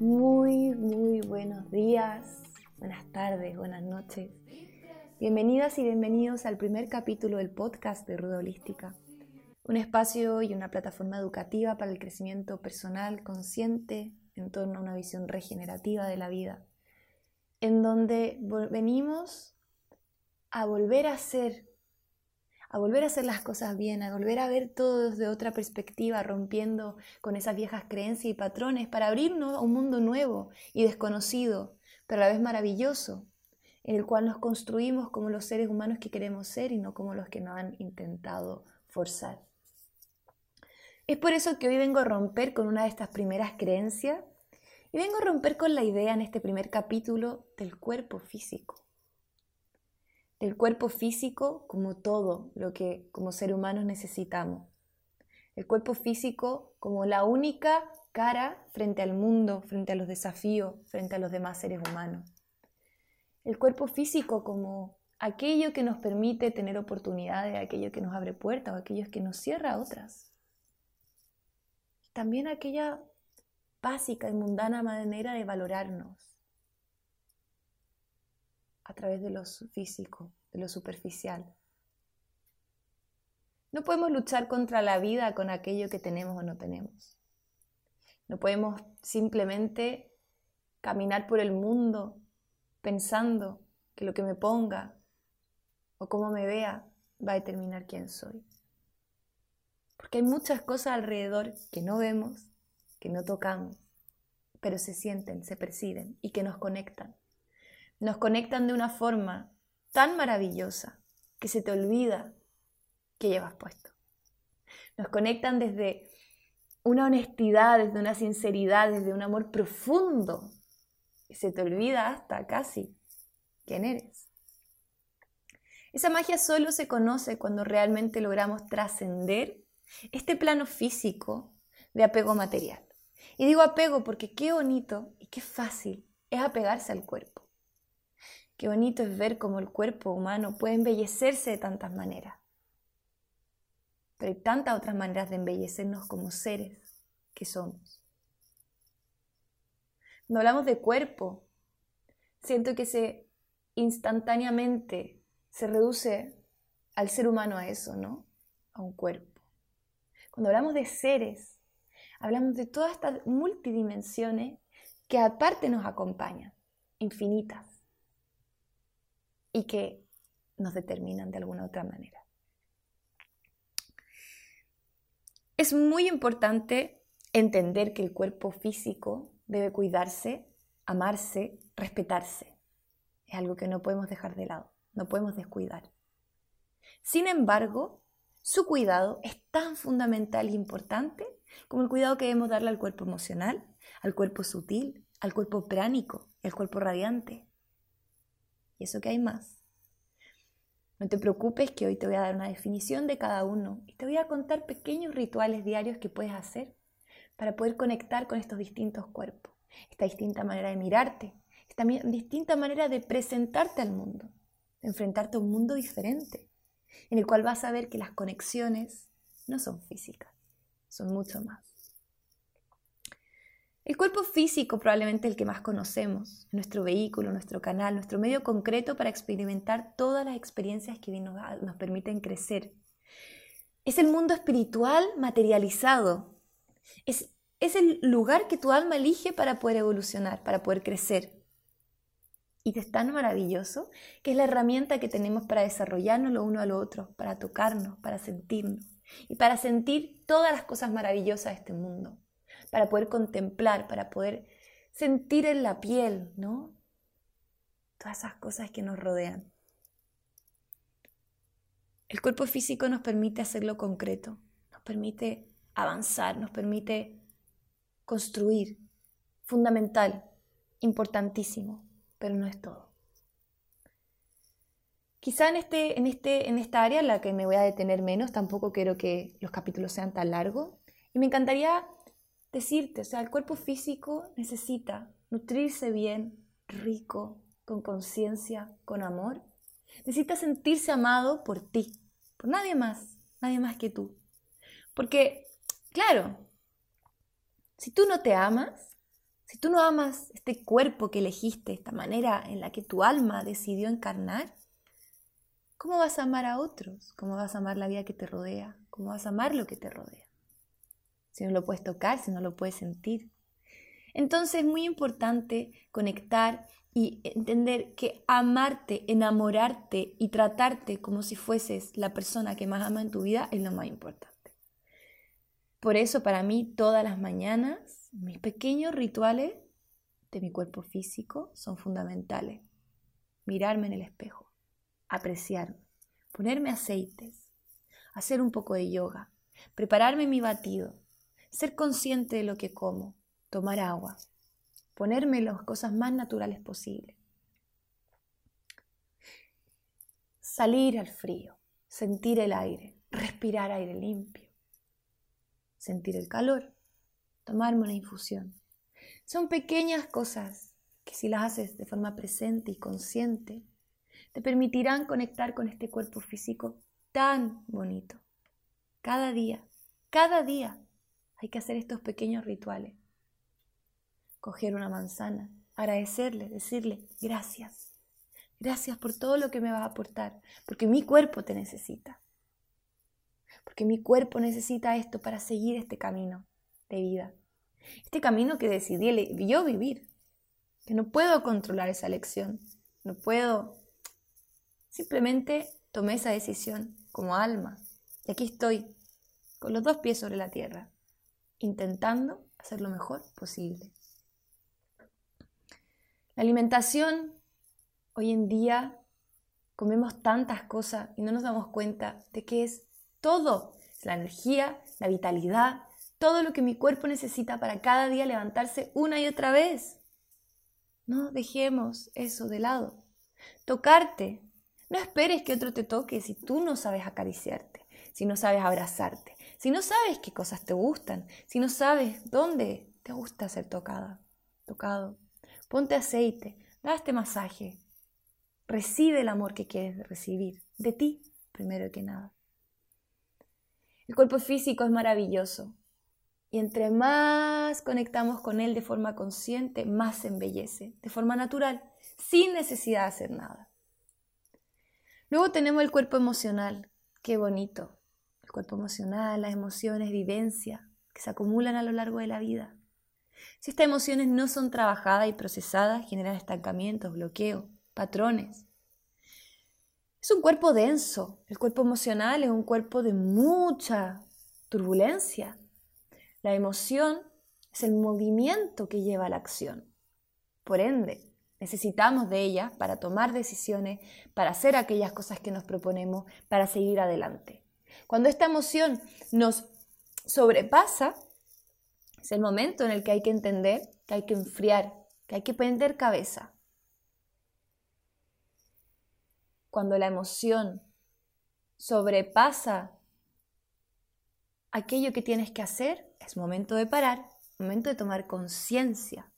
Muy, muy buenos días, buenas tardes, buenas noches. Bienvenidas y bienvenidos al primer capítulo del podcast de Ruda Holística, un espacio y una plataforma educativa para el crecimiento personal consciente en torno a una visión regenerativa de la vida, en donde venimos a volver a ser a volver a hacer las cosas bien, a volver a ver todo desde otra perspectiva, rompiendo con esas viejas creencias y patrones para abrirnos a un mundo nuevo y desconocido, pero a la vez maravilloso, en el cual nos construimos como los seres humanos que queremos ser y no como los que nos han intentado forzar. Es por eso que hoy vengo a romper con una de estas primeras creencias y vengo a romper con la idea en este primer capítulo del cuerpo físico el cuerpo físico como todo lo que como ser humanos necesitamos. El cuerpo físico como la única cara frente al mundo, frente a los desafíos, frente a los demás seres humanos. El cuerpo físico como aquello que nos permite tener oportunidades, aquello que nos abre puertas o aquello que nos cierra otras. También aquella básica y mundana manera de valorarnos a través de lo físico, de lo superficial. No podemos luchar contra la vida con aquello que tenemos o no tenemos. No podemos simplemente caminar por el mundo pensando que lo que me ponga o cómo me vea va a determinar quién soy. Porque hay muchas cosas alrededor que no vemos, que no tocamos, pero se sienten, se perciben y que nos conectan nos conectan de una forma tan maravillosa que se te olvida que llevas puesto. Nos conectan desde una honestidad, desde una sinceridad, desde un amor profundo, que se te olvida hasta casi quién eres. Esa magia solo se conoce cuando realmente logramos trascender este plano físico de apego material. Y digo apego porque qué bonito y qué fácil es apegarse al cuerpo. Qué bonito es ver cómo el cuerpo humano puede embellecerse de tantas maneras. Pero hay tantas otras maneras de embellecernos como seres que somos. Cuando hablamos de cuerpo, siento que se instantáneamente se reduce al ser humano a eso, ¿no? A un cuerpo. Cuando hablamos de seres, hablamos de todas estas multidimensiones que aparte nos acompañan, infinitas y que nos determinan de alguna otra manera. Es muy importante entender que el cuerpo físico debe cuidarse, amarse, respetarse. Es algo que no podemos dejar de lado, no podemos descuidar. Sin embargo, su cuidado es tan fundamental e importante como el cuidado que debemos darle al cuerpo emocional, al cuerpo sutil, al cuerpo pránico, al cuerpo radiante. Y eso que hay más. No te preocupes que hoy te voy a dar una definición de cada uno y te voy a contar pequeños rituales diarios que puedes hacer para poder conectar con estos distintos cuerpos, esta distinta manera de mirarte, esta distinta manera de presentarte al mundo, de enfrentarte a un mundo diferente, en el cual vas a ver que las conexiones no son físicas, son mucho más. El cuerpo físico probablemente el que más conocemos, nuestro vehículo, nuestro canal, nuestro medio concreto para experimentar todas las experiencias que nos, nos permiten crecer. Es el mundo espiritual materializado. Es, es el lugar que tu alma elige para poder evolucionar, para poder crecer. Y es tan maravilloso que es la herramienta que tenemos para desarrollarnos lo uno a lo otro, para tocarnos, para sentirnos y para sentir todas las cosas maravillosas de este mundo para poder contemplar, para poder sentir en la piel, ¿no? Todas esas cosas que nos rodean. El cuerpo físico nos permite hacerlo concreto, nos permite avanzar, nos permite construir. Fundamental, importantísimo, pero no es todo. Quizá en, este, en, este, en esta área en la que me voy a detener menos, tampoco quiero que los capítulos sean tan largos, y me encantaría decirte, o sea, el cuerpo físico necesita nutrirse bien, rico, con conciencia, con amor. Necesita sentirse amado por ti, por nadie más, nadie más que tú. Porque, claro, si tú no te amas, si tú no amas este cuerpo que elegiste, esta manera en la que tu alma decidió encarnar, ¿cómo vas a amar a otros? ¿Cómo vas a amar la vida que te rodea? ¿Cómo vas a amar lo que te rodea? Si no lo puedes tocar, si no lo puedes sentir. Entonces es muy importante conectar y entender que amarte, enamorarte y tratarte como si fueses la persona que más ama en tu vida es lo más importante. Por eso para mí todas las mañanas mis pequeños rituales de mi cuerpo físico son fundamentales. Mirarme en el espejo, apreciarme, ponerme aceites, hacer un poco de yoga, prepararme mi batido, ser consciente de lo que como, tomar agua, ponerme las cosas más naturales posibles. Salir al frío, sentir el aire, respirar aire limpio, sentir el calor, tomarme una infusión. Son pequeñas cosas que si las haces de forma presente y consciente, te permitirán conectar con este cuerpo físico tan bonito. Cada día, cada día hay que hacer estos pequeños rituales coger una manzana, agradecerle, decirle gracias. Gracias por todo lo que me vas a aportar, porque mi cuerpo te necesita. Porque mi cuerpo necesita esto para seguir este camino de vida. Este camino que decidí yo vivir. Que no puedo controlar esa elección. No puedo. Simplemente tomé esa decisión como alma. Y aquí estoy, con los dos pies sobre la tierra, intentando hacer lo mejor posible. La alimentación, hoy en día comemos tantas cosas y no nos damos cuenta de que es todo, la energía, la vitalidad, todo lo que mi cuerpo necesita para cada día levantarse una y otra vez. No dejemos eso de lado. Tocarte. No esperes que otro te toque si tú no sabes acariciarte, si no sabes abrazarte, si no sabes qué cosas te gustan, si no sabes dónde te gusta ser tocada, tocado. Ponte aceite, da este masaje. Recibe el amor que quieres recibir, de ti primero que nada. El cuerpo físico es maravilloso y entre más conectamos con él de forma consciente, más se embellece, de forma natural, sin necesidad de hacer nada. Luego tenemos el cuerpo emocional, qué bonito. Cuerpo emocional, las emociones, vivencia, que se acumulan a lo largo de la vida. Si estas emociones no son trabajadas y procesadas, generan estancamientos, bloqueos, patrones. Es un cuerpo denso. El cuerpo emocional es un cuerpo de mucha turbulencia. La emoción es el movimiento que lleva a la acción. Por ende, necesitamos de ella para tomar decisiones, para hacer aquellas cosas que nos proponemos, para seguir adelante. Cuando esta emoción nos sobrepasa, es el momento en el que hay que entender que hay que enfriar, que hay que prender cabeza. Cuando la emoción sobrepasa aquello que tienes que hacer, es momento de parar, momento de tomar conciencia.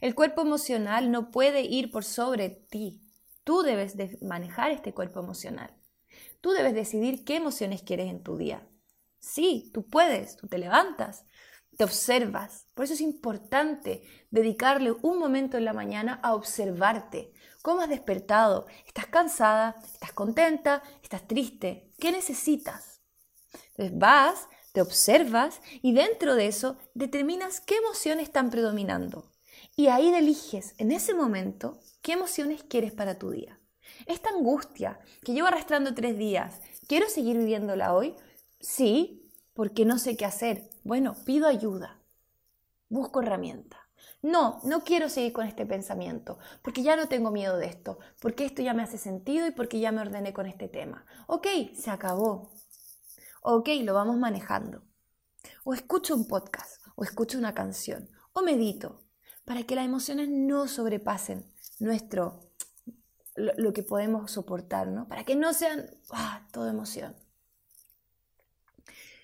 El cuerpo emocional no puede ir por sobre ti. Tú debes de manejar este cuerpo emocional. Tú debes decidir qué emociones quieres en tu día. Sí, tú puedes, tú te levantas, te observas. Por eso es importante dedicarle un momento en la mañana a observarte. ¿Cómo has despertado? ¿Estás cansada? ¿Estás contenta? ¿Estás triste? ¿Qué necesitas? Entonces vas, te observas y dentro de eso determinas qué emociones están predominando. Y ahí eliges en ese momento qué emociones quieres para tu día. Esta angustia que llevo arrastrando tres días, ¿quiero seguir viviéndola hoy? Sí, porque no sé qué hacer, bueno, pido ayuda, busco herramienta. No, no quiero seguir con este pensamiento, porque ya no tengo miedo de esto, porque esto ya me hace sentido y porque ya me ordené con este tema. Ok, se acabó. Ok, lo vamos manejando. O escucho un podcast, o escucho una canción, o medito, para que las emociones no sobrepasen nuestro, lo, que podemos soportar, ¿no? Para que no sean ah, todo emoción.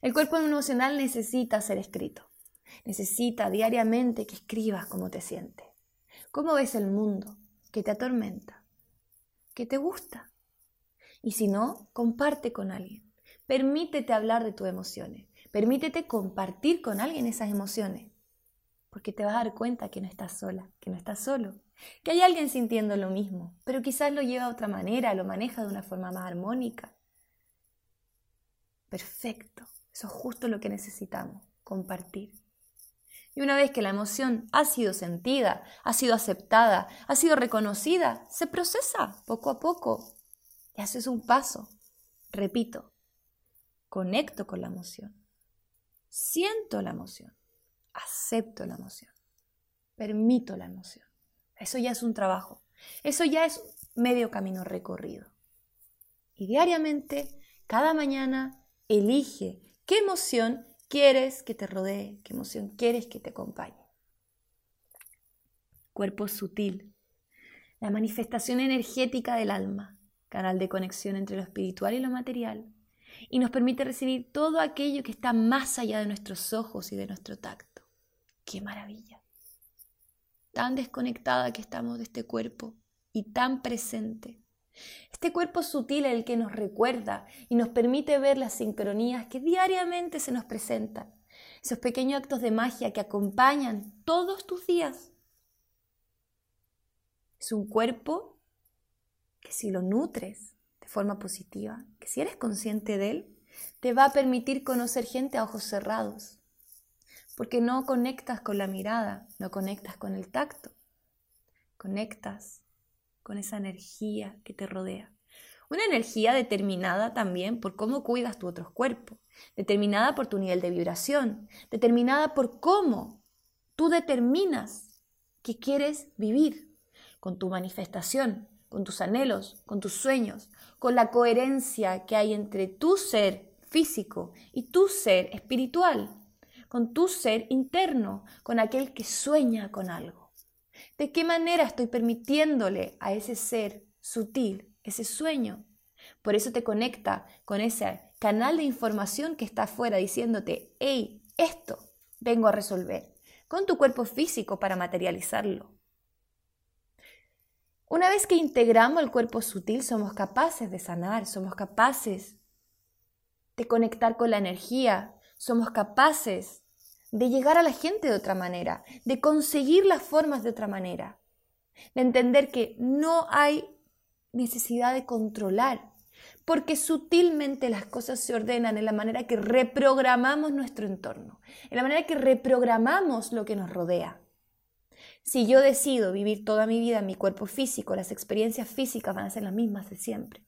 El cuerpo emocional necesita ser escrito. Necesita diariamente que escribas cómo te sientes. ¿Cómo ves el mundo? que te atormenta? ¿Qué te gusta? Y si no, comparte con alguien. Permítete hablar de tus emociones. Permítete compartir con alguien esas emociones. Porque te vas a dar cuenta que no estás sola, que no estás solo, que hay alguien sintiendo lo mismo, pero quizás lo lleva de otra manera, lo maneja de una forma más armónica. Perfecto, eso es justo lo que necesitamos, compartir. Y una vez que la emoción ha sido sentida, ha sido aceptada, ha sido reconocida, se procesa poco a poco. Y haces un paso. Repito, conecto con la emoción. Siento la emoción. Acepto la emoción. Permito la emoción. Eso ya es un trabajo. Eso ya es medio camino recorrido. Y diariamente, cada mañana, elige qué emoción quieres que te rodee, qué emoción quieres que te acompañe. Cuerpo sutil, la manifestación energética del alma, canal de conexión entre lo espiritual y lo material, y nos permite recibir todo aquello que está más allá de nuestros ojos y de nuestro tacto. ¡Qué maravilla! Tan desconectada que estamos de este cuerpo y tan presente. Este cuerpo sutil es el que nos recuerda y nos permite ver las sincronías que diariamente se nos presentan, esos pequeños actos de magia que acompañan todos tus días. Es un cuerpo que si lo nutres de forma positiva, que si eres consciente de él, te va a permitir conocer gente a ojos cerrados, porque no conectas con la mirada, no conectas con el tacto, conectas con esa energía que te rodea. Una energía determinada también por cómo cuidas tu otro cuerpo, determinada por tu nivel de vibración, determinada por cómo tú determinas que quieres vivir, con tu manifestación, con tus anhelos, con tus sueños, con la coherencia que hay entre tu ser físico y tu ser espiritual, con tu ser interno, con aquel que sueña con algo. ¿De qué manera estoy permitiéndole a ese ser sutil ese sueño? Por eso te conecta con ese canal de información que está afuera diciéndote, hey, esto vengo a resolver, con tu cuerpo físico para materializarlo. Una vez que integramos el cuerpo sutil, somos capaces de sanar, somos capaces de conectar con la energía, somos capaces de llegar a la gente de otra manera, de conseguir las formas de otra manera, de entender que no hay necesidad de controlar, porque sutilmente las cosas se ordenan en la manera que reprogramamos nuestro entorno, en la manera que reprogramamos lo que nos rodea. Si yo decido vivir toda mi vida en mi cuerpo físico, las experiencias físicas van a ser las mismas de siempre.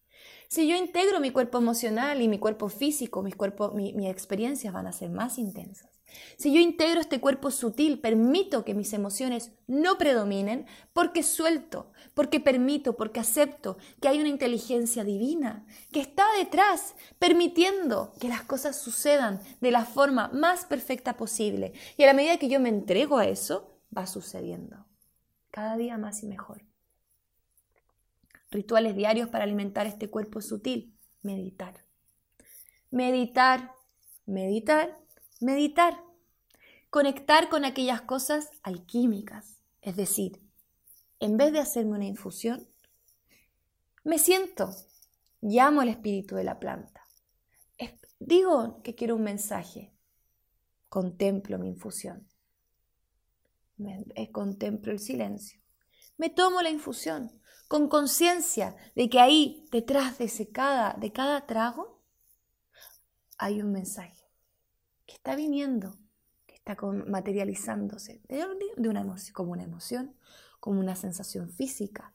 Si yo integro mi cuerpo emocional y mi cuerpo físico, mis, mis experiencias van a ser más intensas. Si yo integro este cuerpo sutil, permito que mis emociones no predominen porque suelto, porque permito, porque acepto que hay una inteligencia divina que está detrás, permitiendo que las cosas sucedan de la forma más perfecta posible. Y a la medida que yo me entrego a eso, va sucediendo. Cada día más y mejor. Rituales diarios para alimentar este cuerpo sutil. Meditar. Meditar, meditar Meditar. Conectar con aquellas cosas alquímicas. Es decir, en vez de hacerme una infusión, me siento, llamo al espíritu de la planta. Digo que quiero un mensaje. Contemplo mi infusión. Eh, contemplo el silencio. Me tomo la infusión con conciencia de que ahí, detrás de, cada, de cada trago, hay un mensaje está viniendo, que está materializándose de una emoción, como una emoción, como una sensación física.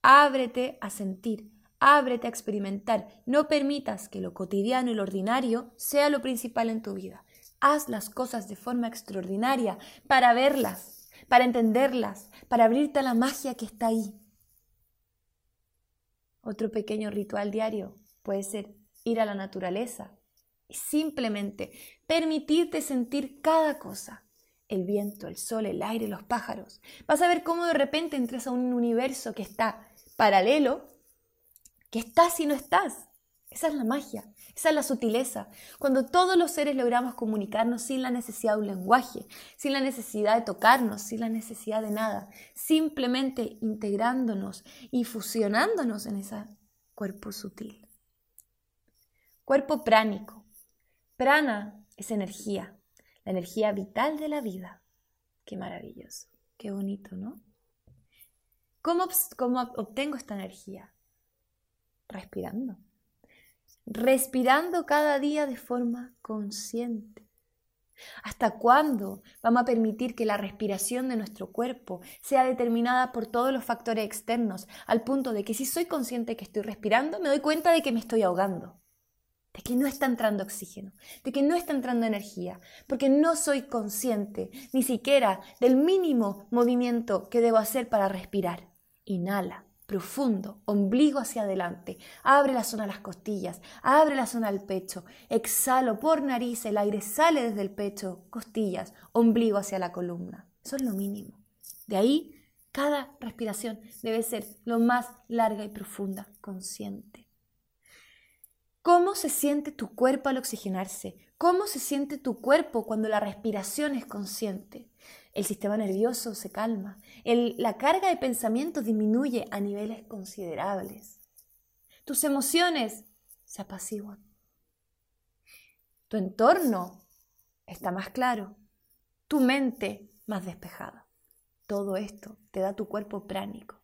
Ábrete a sentir, ábrete a experimentar. No permitas que lo cotidiano y lo ordinario sea lo principal en tu vida. Haz las cosas de forma extraordinaria para verlas, para entenderlas, para abrirte a la magia que está ahí. Otro pequeño ritual diario puede ser ir a la naturaleza, simplemente permitirte sentir cada cosa. El viento, el sol, el aire, los pájaros. Vas a ver cómo de repente entras a un universo que está paralelo, que estás y no estás. Esa es la magia, esa es la sutileza. Cuando todos los seres logramos comunicarnos sin la necesidad de un lenguaje, sin la necesidad de tocarnos, sin la necesidad de nada, simplemente integrándonos y fusionándonos en ese cuerpo sutil. Cuerpo pránico, Prana es energía, la energía vital de la vida. Qué maravilloso, qué bonito, ¿no? ¿Cómo, ¿Cómo obtengo esta energía? Respirando. Respirando cada día de forma consciente. ¿Hasta cuándo vamos a permitir que la respiración de nuestro cuerpo sea determinada por todos los factores externos, al punto de que si soy consciente que estoy respirando, me doy cuenta de que me estoy ahogando? De que no está entrando oxígeno, de que no está entrando energía, porque no soy consciente ni siquiera del mínimo movimiento que debo hacer para respirar. Inhala, profundo, ombligo hacia adelante, abre la zona de las costillas, abre la zona del pecho, exhalo por nariz, el aire sale desde el pecho, costillas, ombligo hacia la columna. Eso es lo mínimo. De ahí, cada respiración debe ser lo más larga y profunda, consciente. ¿Cómo se siente tu cuerpo al oxigenarse? ¿Cómo se siente tu cuerpo cuando la respiración es consciente? El sistema nervioso se calma, la carga de pensamientos disminuye a niveles considerables. Tus emociones se apaciguan. Tu entorno está más claro, tu mente más despejada. Todo esto te da tu cuerpo pránico.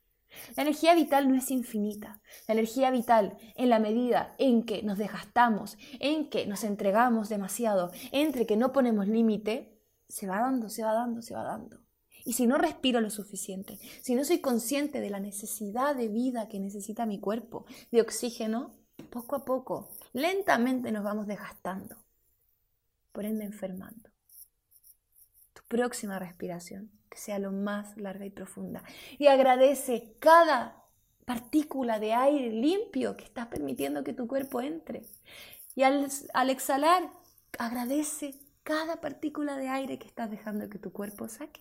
La energía vital no es infinita. La energía vital, en la medida en que nos desgastamos, en que nos entregamos demasiado, entre que no ponemos límite, se va dando, se va dando, se va dando. Y si no respiro lo suficiente, si no soy consciente de la necesidad de vida que necesita mi cuerpo, de oxígeno, poco a poco, lentamente nos vamos desgastando, por ende enfermando. Tu próxima respiración que sea lo más larga y profunda. Y agradece cada partícula de aire limpio que estás permitiendo que tu cuerpo entre. Y al, exhalar, agradece cada partícula de aire que estás dejando que tu cuerpo saque.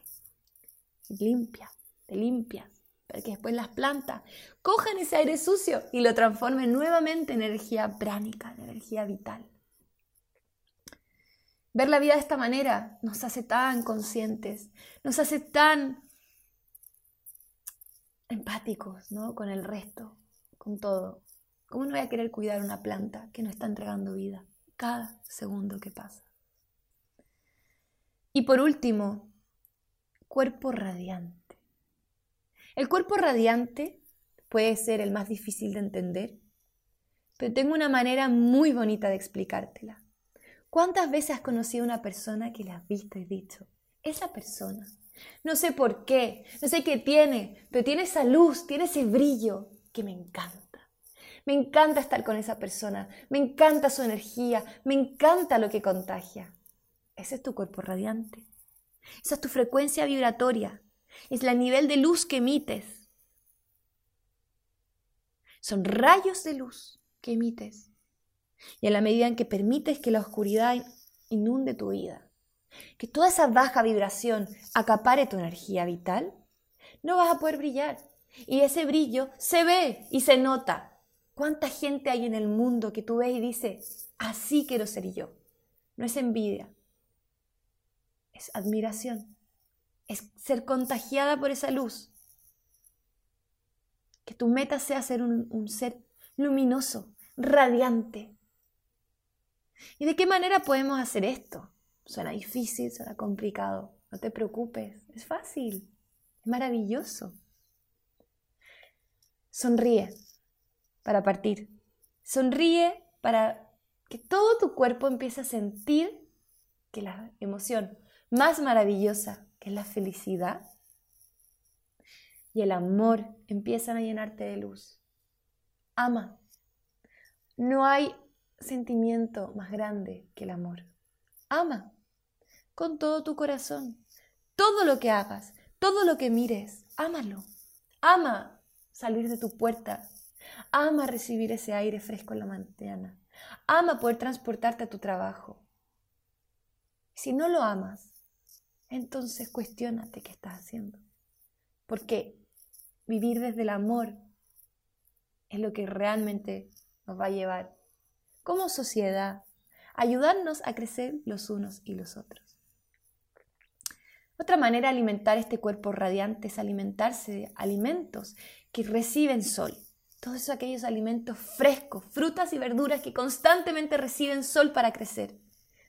limpia, te limpia, para que después las plantas cojan ese aire sucio y lo transformen nuevamente en energía pránica, en energía vital. Ver la vida de esta manera nos hace tan conscientes, nos hace tan empáticos ¿no? con el resto, con todo. ¿Cómo no voy a querer cuidar una planta que no está entregando vida cada segundo que pasa? Y por último, cuerpo radiante. El cuerpo radiante puede ser el más difícil de entender, pero tengo una manera muy bonita de explicártela. ¿Cuántas veces has conocido a una persona que la has visto y dicho, esa persona, no sé por qué, no sé qué tiene, pero tiene esa luz, tiene ese brillo que me encanta. Me encanta estar con esa persona, me encanta su energía, me encanta lo que contagia. Ese es tu cuerpo radiante. Esa es tu frecuencia vibratoria. Es el nivel de luz que emites. Son rayos de luz que emites y en la medida en que permites que la oscuridad inunde tu vida, que toda esa baja vibración acapare tu energía vital, no vas a poder brillar. Y ese brillo se ve y se nota. ¿Cuánta gente hay en el mundo que tú ves y dices, así quiero ser yo? No es envidia, es admiración, es ser contagiada por esa luz. Que tu meta sea ser un, un ser luminoso, radiante, ¿Y de qué manera podemos hacer esto? Suena difícil, suena complicado. No te preocupes, es fácil, es maravilloso. Sonríe para partir. Sonríe para que todo tu cuerpo empiece a sentir que la emoción más maravillosa, que es la felicidad, y el amor empiezan a llenarte de luz. Ama. No hay sentimiento más grande que el amor. Ama con todo tu corazón. Todo lo que hagas, todo lo que mires, ámalo. Ama salir de tu puerta. Ama recibir ese aire fresco en la mañana. Ama poder transportarte a tu trabajo. Si no lo amas, entonces cuestionate qué estás haciendo. Porque vivir desde el amor es lo que realmente nos va a llevar como sociedad, ayudarnos a crecer los unos y los otros. Otra manera de alimentar este cuerpo radiante es alimentarse de alimentos que reciben sol. Todos aquellos alimentos frescos, frutas y verduras que constantemente reciben sol para crecer.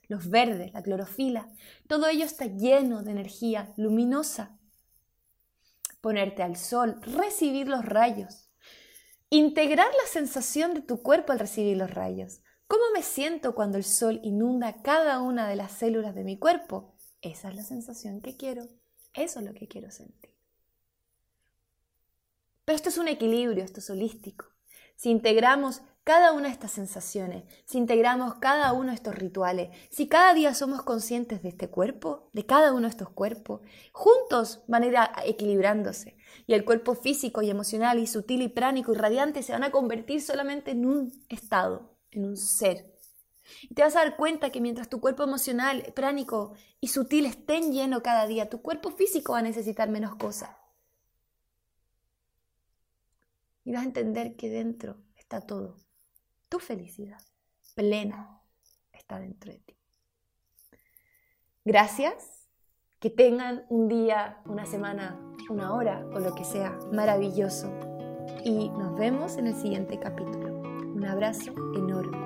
los verdes, la clorofila, todo ello está lleno de energía luminosa. Ponerte al sol, recibir los rayos, integrar la sensación de tu cuerpo al recibir los rayos. ¿Cómo me siento cuando el sol inunda cada una de las células de mi cuerpo? Esa es la sensación que quiero. Eso es lo que quiero sentir. Pero esto es un equilibrio, esto es holístico. Si integramos cada una de estas sensaciones, si integramos cada uno de estos rituales, si cada día somos conscientes de este cuerpo, de cada uno de estos cuerpos, juntos van a ir equilibrándose. Y el cuerpo físico y emocional y sutil y pránico y radiante se van a convertir solamente en un estado, en un ser. Y te vas a dar cuenta que mientras tu cuerpo emocional, pránico y sutil estén lleno cada día, tu cuerpo físico va a necesitar menos cosas. Y vas a entender que dentro está todo tu felicidad plena está dentro de ti. Gracias, que tengan un día, una semana, una hora o lo que sea maravilloso. Y nos vemos en el siguiente capítulo. Un abrazo enorme.